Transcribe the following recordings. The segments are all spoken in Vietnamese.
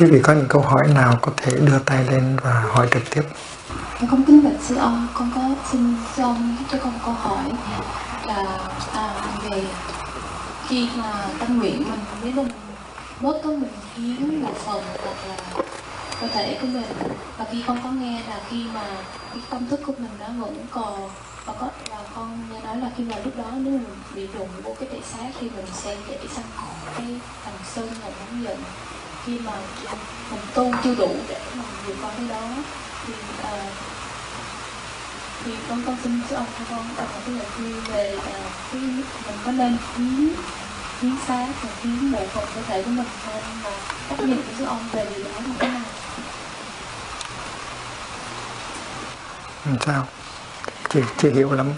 quý vị có những câu hỏi nào có thể đưa tay lên và hỏi trực tiếp? Con kính bạch sư ông con có xin sư ông cho con câu hỏi. Là à, về khi mà tâm nguyện mình nếu mình bớt có mình hiến một phần hoặc là cơ thể của mình và khi con có nghe là khi mà cái tâm thức của mình nó vẫn còn và có và con nghe nói là khi mà lúc đó nếu mình bị đụng vô cái thể xác thì mình sẽ dễ sang cái thành sơn và nóng giận khi mà mình tu chưa đủ để mà vượt qua cái đó thì uh, thì con con xin sư ông cho con một cái lời khuyên về uh, cái mình có nên hiến hiến xác và hiến bộ phận cơ thể của mình hơn và góc nhìn của ông về điều đó như thế nào? Làm sao? Chưa chưa hiểu lắm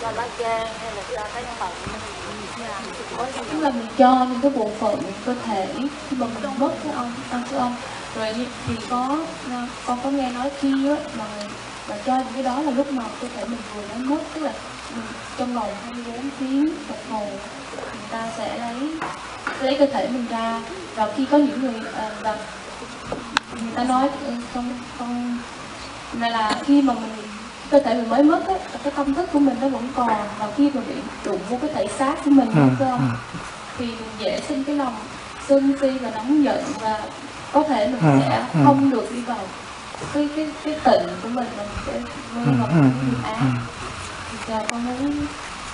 dạ tức là mình cho những cái bộ phận cơ thể khi mà mình mất cái ông ăn cái ông. Rồi thì có à, con có nghe nói khi á, mà mà cho những cái đó là lúc mà cơ thể mình vừa mới mất tức là mình, trong vòng 24 tiếng đồng hồ người ta sẽ lấy lấy cơ thể mình ra. Và khi có những người à, và người ta nói trong trong này là khi mà mình cơ thể mình mới mất á cái tâm thức của mình nó vẫn còn và khi mà bị đụng vô cái thể xác của mình ừ, không? ừ. thì mình dễ sinh cái lòng sân si và nóng giận và có thể mình Ừ, sẽ ừ. không được đi vào cái cái cái tịnh của mình mà mình sẽ rơi Ừ, vào ừ, cái nghiệp ác. thì giờ con muốn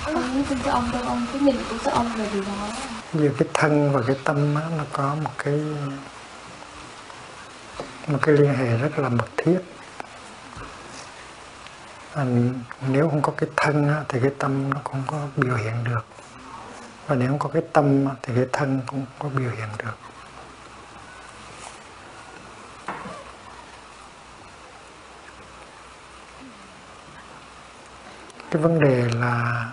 con muốn xin cho ông cho ông cái nhìn của sư ông về điều đó. Vì cái thân và cái tâm á, nó có một cái một cái liên hệ rất là mật thiết à, nếu không có cái thân á, thì cái tâm nó không có biểu hiện được. Và nếu không có cái tâm á, thì cái thân cũng không có biểu hiện được. Cái vấn đề là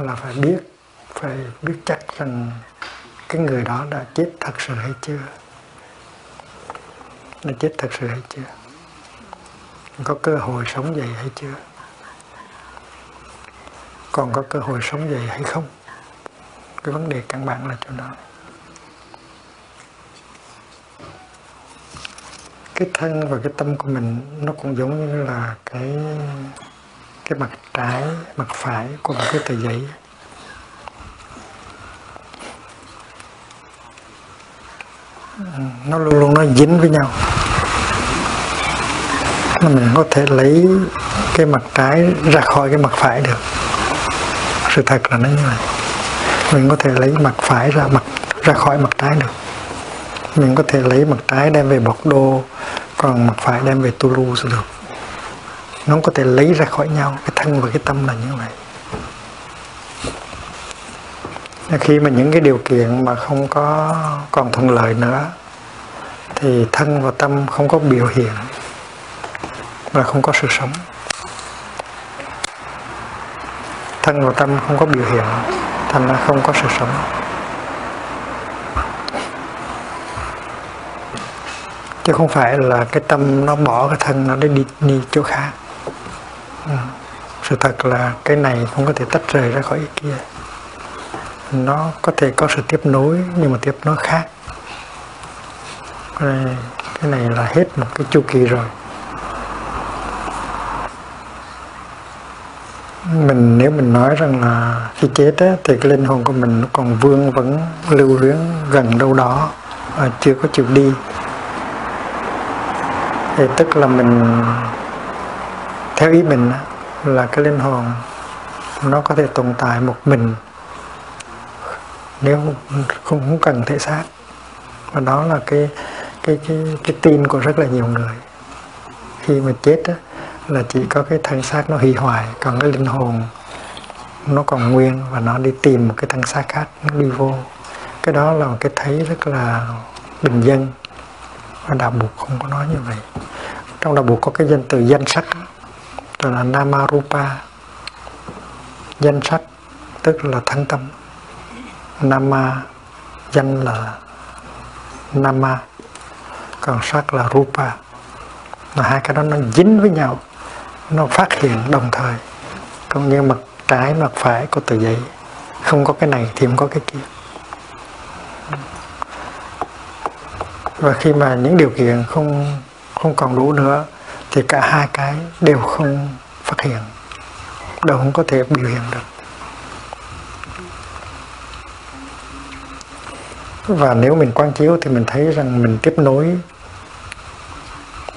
là phải biết phải biết chắc rằng cái người đó đã chết thật sự hay chưa? Đã chết thật sự hay chưa? Có cơ hội sống dậy hay chưa? Còn có cơ hội sống dậy hay không? Cái vấn đề căn bản là chỗ đó. Cái thân và cái tâm của mình nó cũng giống như là cái cái mặt trái, mặt phải của một cái tờ giấy. Nó luôn luôn nó dính với nhau mà mình có thể lấy cái mặt trái ra khỏi cái mặt phải được. Sự thật là nó như vậy. Mình có thể lấy mặt phải ra mặt, ra khỏi mặt trái được. Mình có thể lấy mặt trái đem về bọc đô còn mặt phải đem về Toulouse được. Nó có thể lấy ra khỏi nhau. Cái thân và cái tâm là như vậy. Khi mà những cái điều kiện mà không có còn thuận lợi nữa, thì thân và tâm không có biểu hiện và không có sự sống. Thân và tâm không có biểu hiện thành ra không có sự sống. Chứ không phải là cái tâm nó bỏ cái thân nó để đi đi chỗ khác. Ừ. sự thật là cái này không có thể tách rời ra khỏi cái kia. Nó có thể có sự tiếp nối nhưng mà tiếp nối khác. Cái này, cái này là hết một cái chu kỳ rồi. Mình nếu mình nói rằng là khi chết á, thì cái linh hồn của mình nó còn vương vẫn lưu luyến gần đâu đó và chưa có chịu đi. Thì tức là mình theo ý mình á, là cái linh hồn nó có thể tồn tại một mình nếu không không, không cần thể xác. Và đó là cái cái cái cái tin của rất là nhiều người. Khi mà chết á, là chỉ có cái thân xác nó hủy hoại, còn cái linh hồn nó còn nguyên và nó đi tìm một cái thân xác khác, nó đi vô. Cái đó là một cái thấy rất là bình dân. Và đạo buộc không có nói như vậy. Trong đạo buộc có cái danh từ danh sắc đó là namarupa. Danh sắc tức là thân tâm. Nama, danh là nama, còn sắc là rupa. Là hai cái đó nó dính với nhau nó phát hiện đồng thời. Cũng như mặt trái, mặt phải của tờ giấy. Không có cái này thì không có cái kia. Và khi mà những điều kiện không không còn đủ nữa, thì cả hai cái đều không phát hiện. Đều không có thể biểu hiện được. Và nếu mình quan chiếu thì mình thấy rằng mình tiếp nối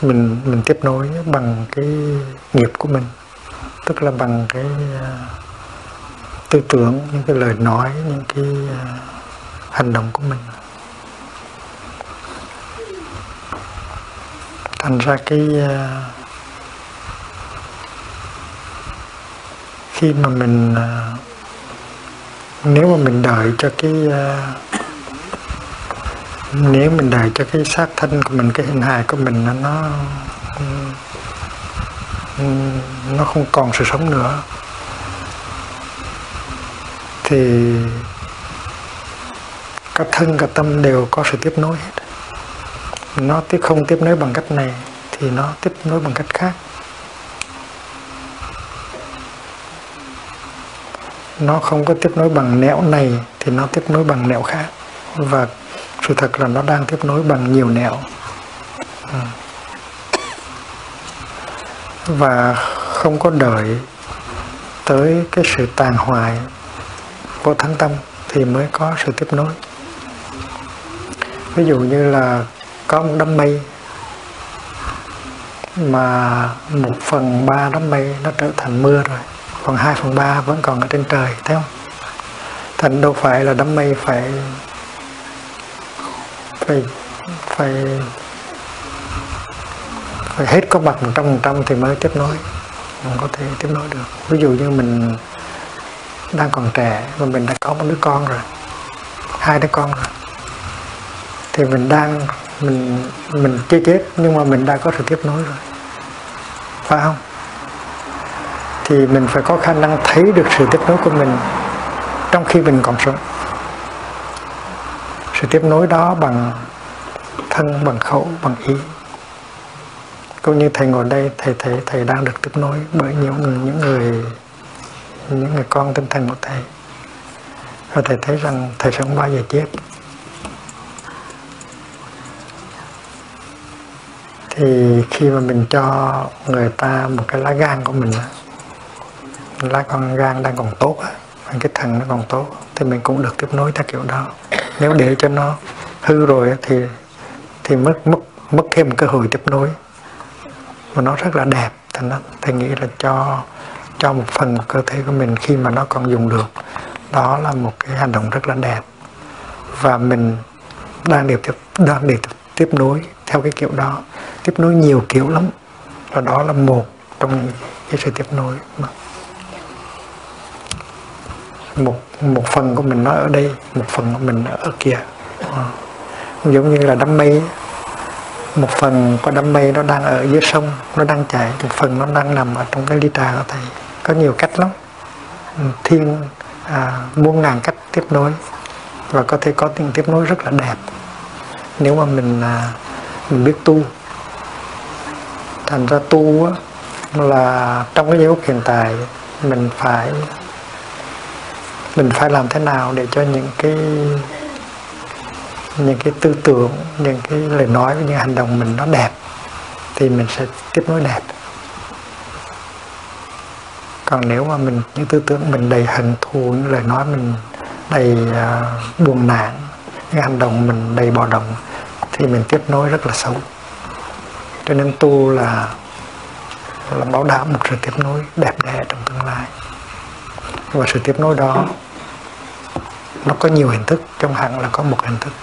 mình mình tiếp nối bằng cái nghiệp của mình. Tức là bằng cái à, tư tưởng, những cái lời nói, những cái à, hành động của mình. Thành ra cái à, khi mà mình nếu mà mình đợi cho cái nếu mình để cho cái xác thân của mình, cái hình hài của mình nó nó nó không còn sự sống nữa, thì cả thân cả tâm đều có sự tiếp nối hết. Nó tiếp, không tiếp nối bằng cách này thì nó tiếp nối bằng cách khác. Nó không có tiếp nối bằng nẻo này thì nó tiếp nối bằng nẻo khác. Và sự thật là nó đang tiếp nối bằng nhiều nẻo. Ừ. Và không có đợi tới cái sự tàn hoại của thắng tâm thì mới có sự tiếp nối. Ví dụ như là có một đám mây mà một phần ba đám mây nó trở thành mưa rồi, còn hai phần ba vẫn còn ở trên trời, thấy không? Thành đâu phải là đám mây phải phải phải phải hết có mặt một trăm phần trăm thì mới tiếp nối. Mình có thể tiếp nối được. Ví dụ như mình đang còn trẻ mà mình đã có một đứa con rồi, hai đứa con rồi, thì mình đang, mình mình chưa chết, nhưng mà mình đã có sự tiếp nối rồi. Phải không? Thì mình phải có khả năng thấy được sự tiếp nối của mình trong khi mình còn sống sự tiếp nối đó bằng thân, bằng khẩu, bằng ý. Cũng như thầy ngồi đây, thầy thấy thầy đang được tiếp nối bởi những những người những người con tinh thần của thầy. Và thầy thấy rằng thầy sẽ không bao giờ chết. Thì khi mà mình cho người ta một cái lá gan của mình lá con gan đang còn tốt cái thần nó còn tốt, thì mình cũng được tiếp nối theo kiểu đó nếu để cho nó hư rồi thì thì mất mất mất thêm một cơ hội tiếp nối. Mà nó rất là đẹp, thành nó thầy nghĩ là cho cho một phần cơ thể của mình khi mà nó còn dùng được. Đó là một cái hành động rất là đẹp. Và mình đang để tiếp, đang để tiếp nối theo cái kiểu đó. Tiếp nối nhiều kiểu lắm. Và đó là một trong những cái sự tiếp nối mà một một phần của mình nó ở đây một phần của mình ở kia. À. giống như là đám mây. Một phần của đám mây nó đang ở dưới sông nó đang chảy. Một phần nó đang nằm ở trong cái ly trà của thầy. Có nhiều cách lắm. Ừ, thiên à, muôn ngàn cách tiếp nối. Và có thể có tiếng tiếp nối rất là đẹp. Nếu mà mình à, mình biết tu. Thành ra tu á, là trong cái giây phút hiện tại mình phải mình phải làm thế nào để cho những cái những cái tư tưởng những cái lời nói những hành động mình nó đẹp thì mình sẽ tiếp nối đẹp. Còn nếu mà mình những tư tưởng mình đầy hận thù những lời nói mình đầy uh, buồn nản những hành động mình đầy bạo động thì mình tiếp nối rất là xấu. Cho nên tu là là bảo đảm một sự tiếp nối đẹp đẽ trong tương lai và sự tiếp nối đó nó có nhiều hình thức trong hẳn là có một hình thức.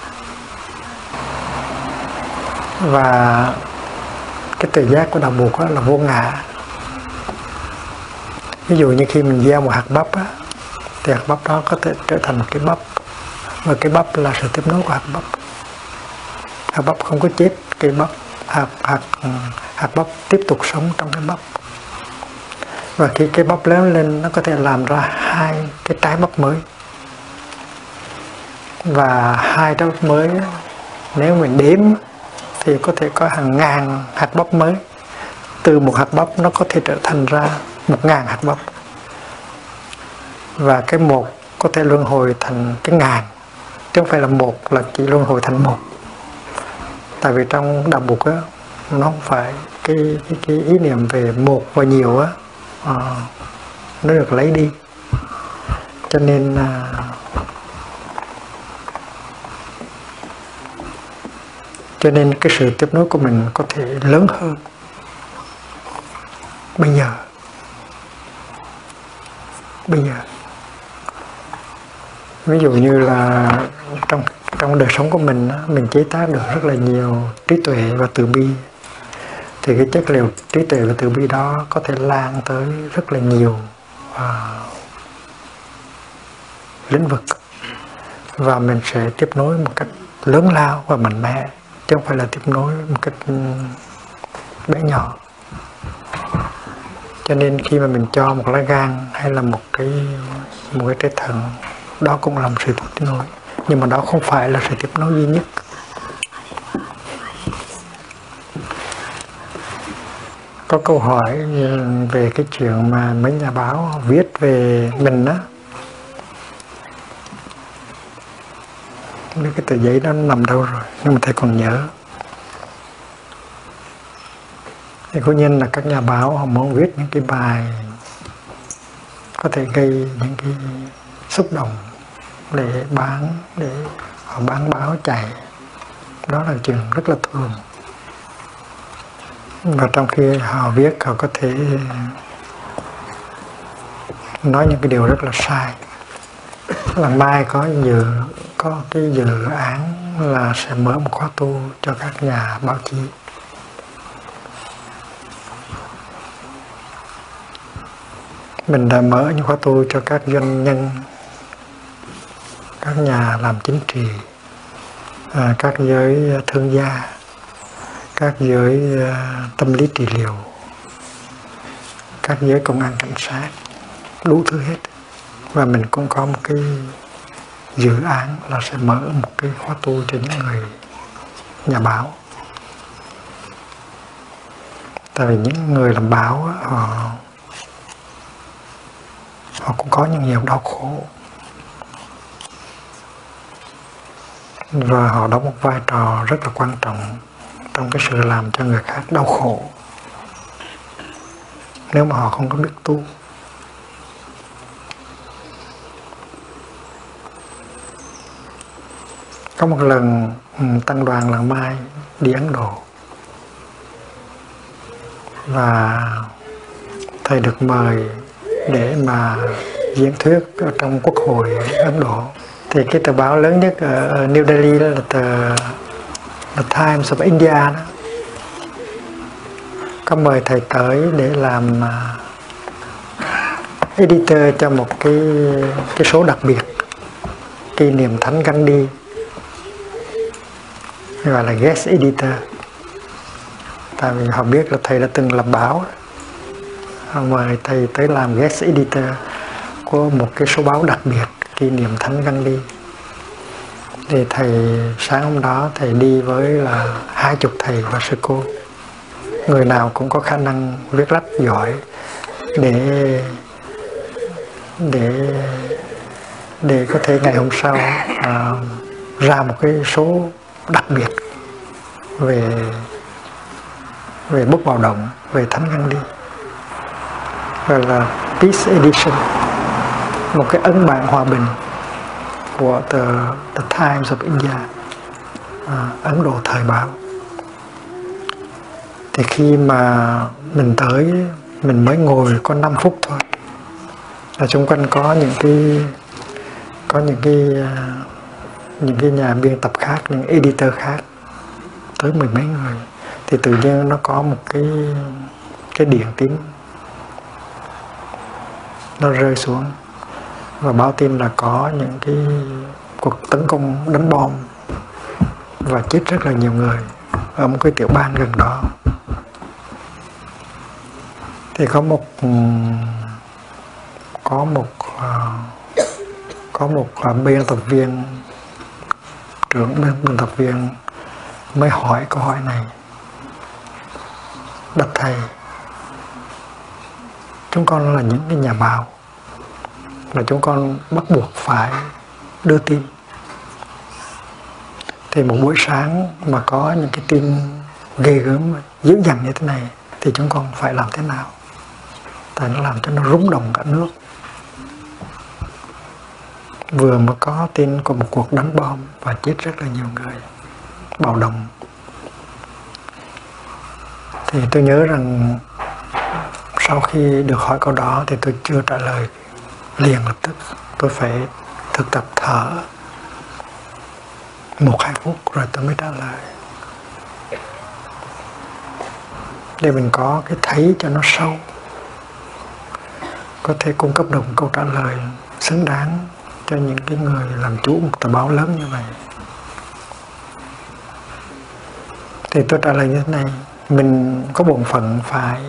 Và cái tự giác của đạo buộc là vô ngã. Ví dụ như khi mình gieo một hạt bắp á, thì hạt bắp đó có thể trở thành một cái bắp. Và cái bắp là sự tiếp nối của hạt bắp. Hạt bắp không có chết cái bắp hạt hạt hạt bắp tiếp tục sống trong cái bắp và khi cái bắp lớn lên nó có thể làm ra hai cái trái bắp mới. Và hai trái bắp mới nếu mình đếm thì có thể có hàng ngàn hạt bắp mới. Từ một hạt bắp nó có thể trở thành ra một ngàn hạt bắp và cái một có thể luân hồi thành cái ngàn chứ không phải là một là chỉ luân hồi thành một. Tại vì trong đạo bục á nó không phải cái, cái, cái ý niệm về một và nhiều á. Ờ, nó được lấy đi. Cho nên à, cho nên cái sự tiếp nối của mình có thể lớn hơn bây giờ. Bây giờ. Ví dụ như là trong trong đời sống của mình mình chế tác được rất là nhiều trí tuệ và từ bi thì cái chất liệu trí tuệ và từ bi đó có thể lan tới rất là nhiều uh, lĩnh vực. Và mình sẽ tiếp nối một cách lớn lao và mạnh mẽ chứ không phải là tiếp nối một cách ừ, bé nhỏ. Cho nên khi mà mình cho một lá gan hay là một cái một cái trái thận đó cũng là một sự tiếp nối. Nhưng mà đó không phải là sự tiếp nối duy nhất. Có câu hỏi về cái chuyện mà mấy nhà báo viết về mình á. Cái tờ giấy đó nằm đâu rồi? Nhưng mà thầy còn nhớ. Thì cố nhiên là các nhà báo họ muốn viết những cái bài có thể gây những cái xúc động để bán, để họ bán báo chạy. Đó là chuyện rất là thường và trong khi họ viết, họ có thể nói những cái điều rất là sai. Là mai có dự, có cái dự án là sẽ mở một khóa tu cho các nhà báo chí. Mình đã mở những khóa tu cho các doanh nhân, các nhà làm chính trị à, các giới thương gia các giới ờ, tâm lý trị liệu, các giới công an cảnh sát, đủ thứ hết. Và mình cũng có một cái dự án là sẽ mở một cái khóa tu cho những người nhà báo. Tại vì những người làm báo họ họ cũng có những nhiều đau khổ. Và họ đóng một vai trò rất là quan trọng trong cái sự làm cho người khác đau khổ. Nếu mà họ không có biết tu. Có một lần ừ, tăng đoàn là mai đi ấn độ. Và thầy được mời để mà diễn thuyết ở trong quốc hội ấn độ. Thì cái tờ báo lớn nhất ở new delhi là tờ The Times of India đó. Có mời thầy tới để làm à, editor cho một cái cái số đặc biệt, kỷ niệm thánh Gandhi. Gọi là guest editor. Tại vì họ biết là thầy đã từng làm báo. Họ mời thầy tới làm guest editor của một cái số báo đặc biệt, kỷ niệm thánh Gandhi thì thầy sáng hôm đó thầy đi với là hai chục thầy và sư cô. Người nào cũng có khả năng viết lách giỏi để để để có thể ngày hôm sau à, ra một cái số đặc biệt về về bút bạo động về thánh gandhi gọi là peace edition một cái ấn bản hòa bình của the, the Times of India à, Ấn Độ thời báo. Thì khi mà mình tới mình mới ngồi có 5 phút thôi. Là xung quanh có những cái có những cái à, những cái nhà biên tập khác những editor khác tới mười mấy người. Thì tự nhiên nó có một cái cái điện tiếng nó rơi xuống và báo tin là có những cái cuộc tấn công đánh bom và chết rất là nhiều người ở một cái tiểu bang gần đó. Thì có một ừ, có một ờ, có một ờ, biên tập viên, trưởng biên tập viên mới hỏi câu hỏi này. Đặt thầy, chúng con là những cái nhà báo là chúng con bắt buộc phải đưa tin. Thì một buổi sáng mà có những cái tin ghê gớm dữ dằn như thế này thì chúng con phải làm thế nào? Tại nó làm cho nó rúng động cả nước. Vừa mới có tin của một cuộc đánh bom và chết rất là nhiều người, bạo động. Thì tôi nhớ rằng sau khi được hỏi câu đó thì tôi chưa trả lời liền lập tức tôi phải thực tập thở một hai phút rồi tôi mới trả lời. Để mình có cái thấy cho nó sâu, có thể cung cấp được một câu trả lời xứng đáng cho những cái người làm chủ một tờ báo lớn như vậy. Thì tôi trả lời như thế này, mình có bổn phận phải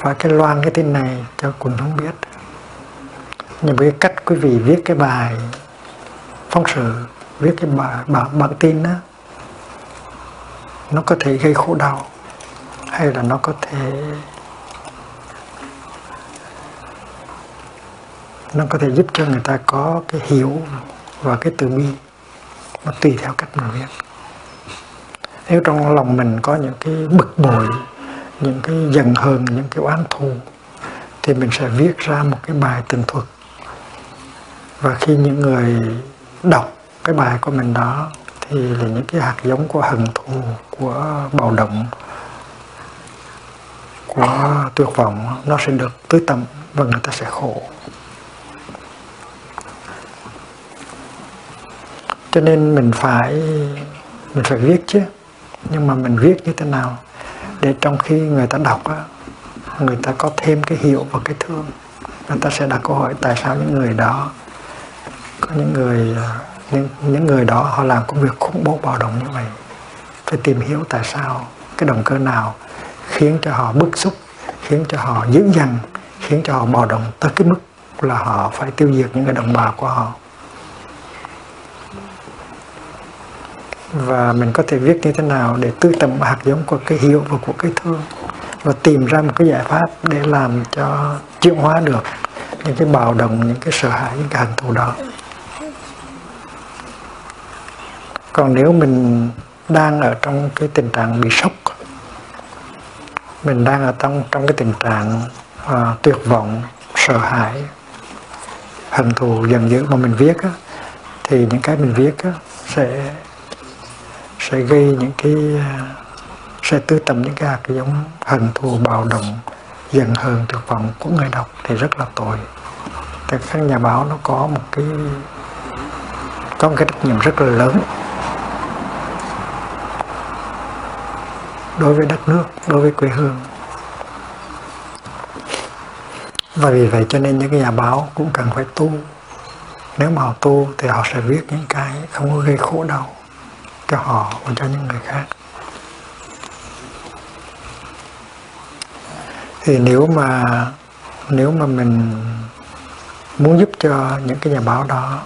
phải cái loan cái tin này cho quần chúng biết. Nhưng với cái cách quý vị viết cái bài phóng sự viết cái bài bản, bản tin đó nó có thể gây khổ đau hay là nó có thể nó có thể giúp cho người ta có cái hiểu và cái từ bi nó tùy theo cách mình viết. Nếu trong lòng mình có những cái bực bội những cái giận hờn những cái oán thù, thì mình sẽ viết ra một cái bài tường thuật. Và khi những người đọc cái bài của mình đó, thì là những cái hạt giống của hận thù, của bạo động, của tuyệt vọng, nó sẽ được tưới tẩm và người ta sẽ khổ. Cho nên mình phải mình phải viết chứ. Nhưng mà mình viết như thế nào? Để trong khi người ta đọc á người ta có thêm cái hiểu và cái thương người ta sẽ đặt câu hỏi tại sao những người đó có những người à, những, những người đó họ làm công việc khủng bố bạo động như vậy. Phải tìm hiểu tại sao cái động cơ nào khiến cho họ bức xúc khiến cho họ dữ dằn khiến cho họ bạo động tới cái mức là họ phải tiêu diệt những người đồng bào của họ. Và mình có thể viết như thế nào để tư tầm hạt giống của cái hiểu và của cái thương và tìm ra một cái giải pháp để làm cho chuyển hóa được những cái bạo động những cái sợ hãi những cái hận thù đó. Còn nếu mình đang ở trong cái tình trạng bị sốc mình đang ở trong trong cái tình trạng uh, tuyệt vọng sợ hãi hận thù giận dữ mà mình viết á, thì những cái mình viết á, sẽ sẽ gây những cái à, sẽ tư tầm những cái hạt giống hận thù, bạo động, giận hờn, tuyệt vọng của người đọc thì rất là tội. Thì các nhà báo nó có một cái, có một cái trách nhiệm rất là lớn đối với đất nước, đối với quê hương. Và vì vậy cho nên những cái nhà báo cũng cần phải tu. Nếu mà họ tu thì họ sẽ viết những cái không có gây khổ đau cho họ và cho những người khác. Thì nếu mà nếu mà mình muốn giúp cho những cái nhà báo đó,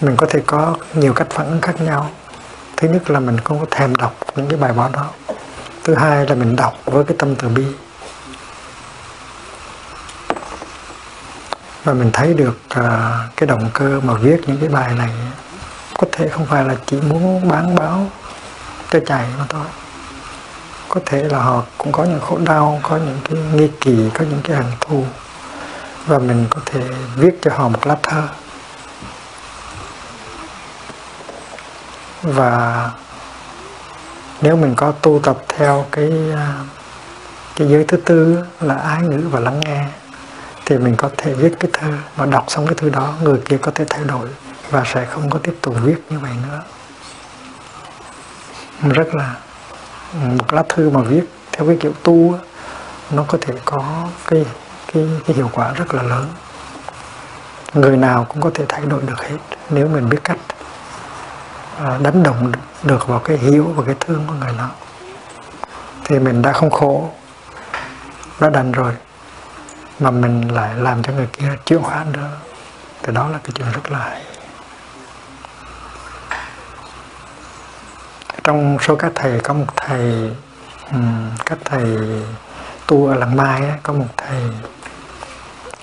mình có thể có nhiều cách phản ứng khác nhau. Thứ nhất là mình không có thèm đọc những cái bài báo đó. Thứ hai là mình đọc với cái tâm từ bi. Và mình thấy được uh, cái động cơ mà viết những cái bài này có thể không phải là chỉ muốn bán báo cho chạy mà thôi. Có thể là họ cũng có những khổ đau có những cái nghi kỳ có những cái hận thù và mình có thể viết cho họ một lá thơ. Và nếu mình có tu tập theo cái à, cái giới thứ tư là ái ngữ và lắng nghe thì mình có thể viết cái thơ và đọc xong cái thư đó, người kia có thể thay đổi và sẽ không có tiếp tục viết như vậy nữa. Rất là, một lá thư mà viết theo cái kiểu tu nó có thể có cái cái cái hiệu quả rất là lớn. Người nào cũng có thể thay đổi được hết nếu mình biết cách à, đánh động được vào cái hiểu và cái thương của người đó thì mình đã không khổ, đã đành rồi mà mình lại làm cho người kia chịu hóa nữa thì đó là cái chuyện rất là hay. Trong số các thầy có một thầy các thầy tu ở làng mai ấy, có một thầy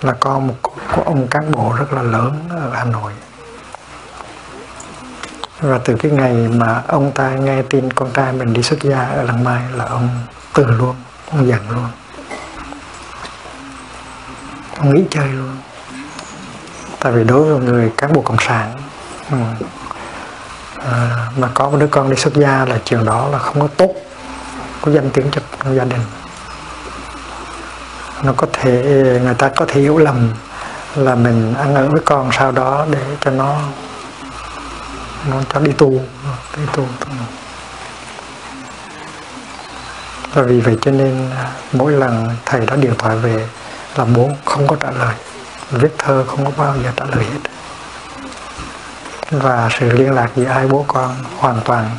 là con một của ông cán bộ rất là lớn ở hà nội. Và từ cái ngày mà ông ta nghe tin con trai mình đi xuất gia ở làng mai là ông từ luôn ông giận luôn không nghĩ chơi luôn. Tại vì đối với người cán bộ cộng sản ừ, à, mà có một đứa con đi xuất gia là trường đó là không có tốt có danh tiếng cho gia đình. Nó có thể người ta có thể hiểu lầm là mình ăn ở với con sau đó để cho nó nó cho đi tu đi tu và vì vậy cho nên à, mỗi lần thầy đã điện thoại về là bố không có trả lời. Viết thơ không có bao giờ trả lời hết. Và sự liên lạc giữa hai bố con hoàn toàn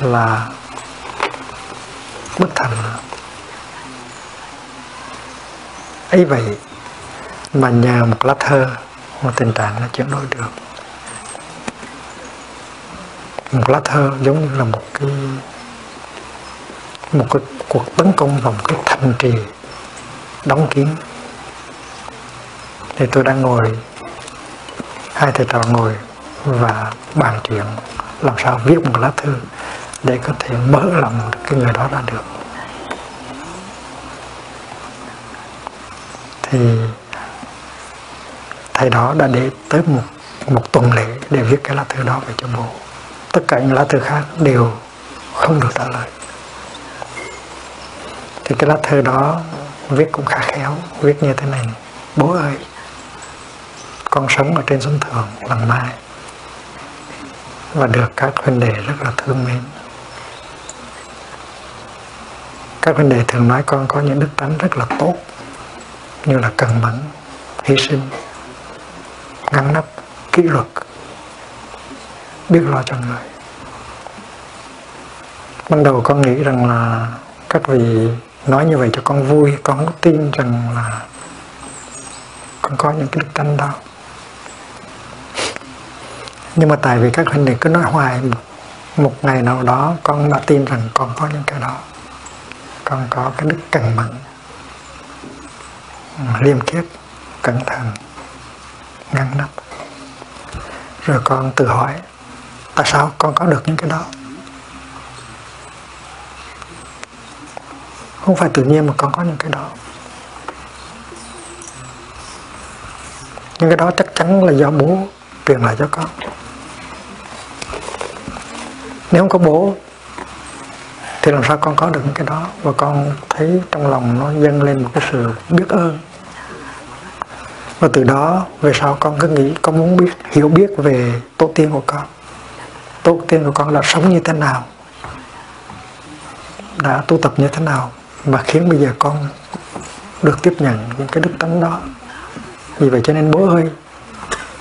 là bất thành. Ấy vậy mà nhờ một lá thơ, một tình trạng nó chuyển đổi được. Một lá thơ giống như là một cái một cái cuộc tấn công vào một cái thành trì đóng kín thì tôi đang ngồi. Hai thầy trò ngồi và bàn chuyện, làm sao viết một lá thư để có thể mở lòng cái người đó ra được. Thì thầy đó đã để tới một một tuần lễ để viết cái lá thư đó về cho bố. Tất cả những lá thư khác đều không được trả lời. Thì cái lá thư đó viết cũng khá khéo, viết như thế này bố ơi con sống ở trên sân thượng lần mai và được các huynh đệ rất là thương mến. Các huynh đệ thường nói con có những đức tánh rất là tốt, như là cần mẫn, hy sinh, ngăn nắp, kỷ luật, biết lo cho người. Ban đầu con nghĩ rằng là các vị nói như vậy cho con vui, con không tin rằng là con có những cái đức tánh đó nhưng mà tại vì các huynh đệ cứ nói hoài, một ngày nào đó con đã tin rằng con có những cái đó, con có cái đức cẩn mẫn, liêm khiết, cẩn thận, ngăn nắp. Rồi con tự hỏi, tại sao con có được những cái đó? Không phải tự nhiên mà con có những cái đó. Những cái đó chắc chắn là do bố truyền lại cho con nếu không có bố, thì làm sao con có được những cái đó? Và con thấy trong lòng nó dâng lên một cái sự biết ơn. Và từ đó, về sau con cứ nghĩ, con muốn biết, hiểu biết về tổ tiên của con. Tổ tiên của con là sống như thế nào? Đã tu tập như thế nào? Mà khiến bây giờ con được tiếp nhận những cái đức tánh đó. Vì vậy cho nên bố ơi,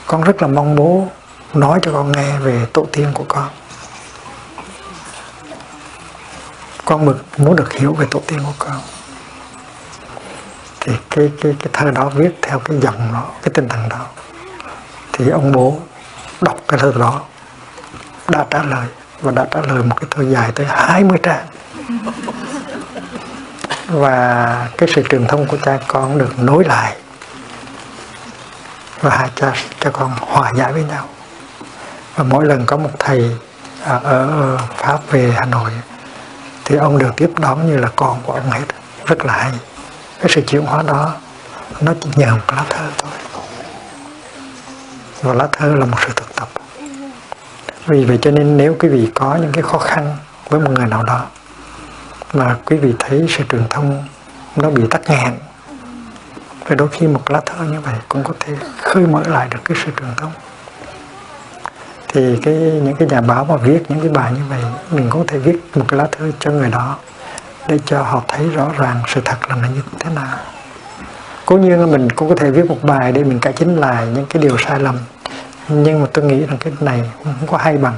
con rất là mong bố nói cho con nghe về tổ tiên của con. Con mực muốn được hiểu về tổ tiên của con. Thì cái cái cái thơ đó viết theo cái dòng đó cái tinh thần đó. Thì ông bố đọc cái thơ đó đã trả lời và đã trả lời một cái thơ dài tới 20 trang. Và cái sự truyền thông của cha con được nối lại và hai cha cha con hòa giải với nhau. Và mỗi lần có một thầy ở, ở pháp về hà nội thì ông được tiếp đón như là con của ông hết. Rất là hay. Cái sự chuyển hóa đó, nó chỉ nhờ một lá thơ thôi. Và lá thơ là một sự thực tập. Vì vậy cho nên nếu quý vị có những cái khó khăn với một người nào đó, mà quý vị thấy sự truyền thông nó bị tắc nghẽn, thì đôi khi một lá thơ như vậy cũng có thể khơi mở lại được cái sự truyền thông thì cái những cái nhà báo mà viết những cái bài như vậy mình có thể viết một cái lá thư cho người đó để cho họ thấy rõ ràng sự thật là nó như thế nào. Cố nhiên mình cũng có thể viết một bài để mình cải chính lại những cái điều sai lầm. Nhưng mà tôi nghĩ rằng cái này cũng không có hay bằng.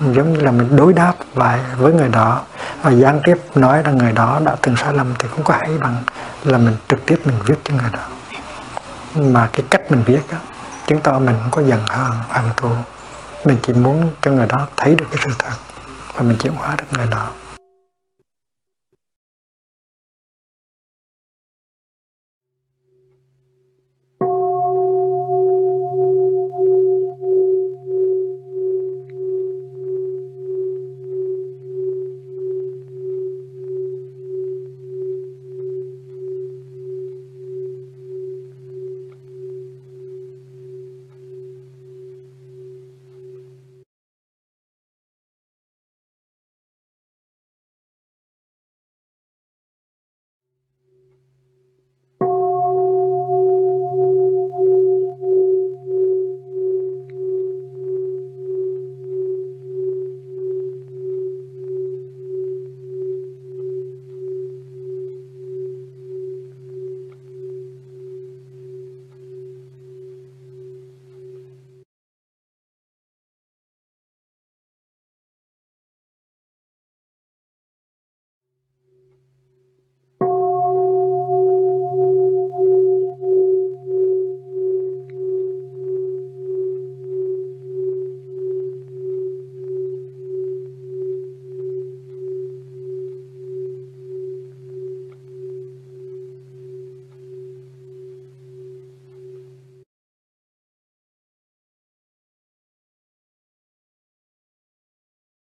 Giống như là mình đối đáp lại với người đó và gián tiếp nói rằng người đó đã từng sai lầm thì không có hay bằng là mình trực tiếp mình viết cho người đó. Mà cái cách mình viết đó, chứng tỏ mình không có giận hờn hận thù mình chỉ muốn cho người đó thấy được cái sự thật và mình chuyển hóa được người đó.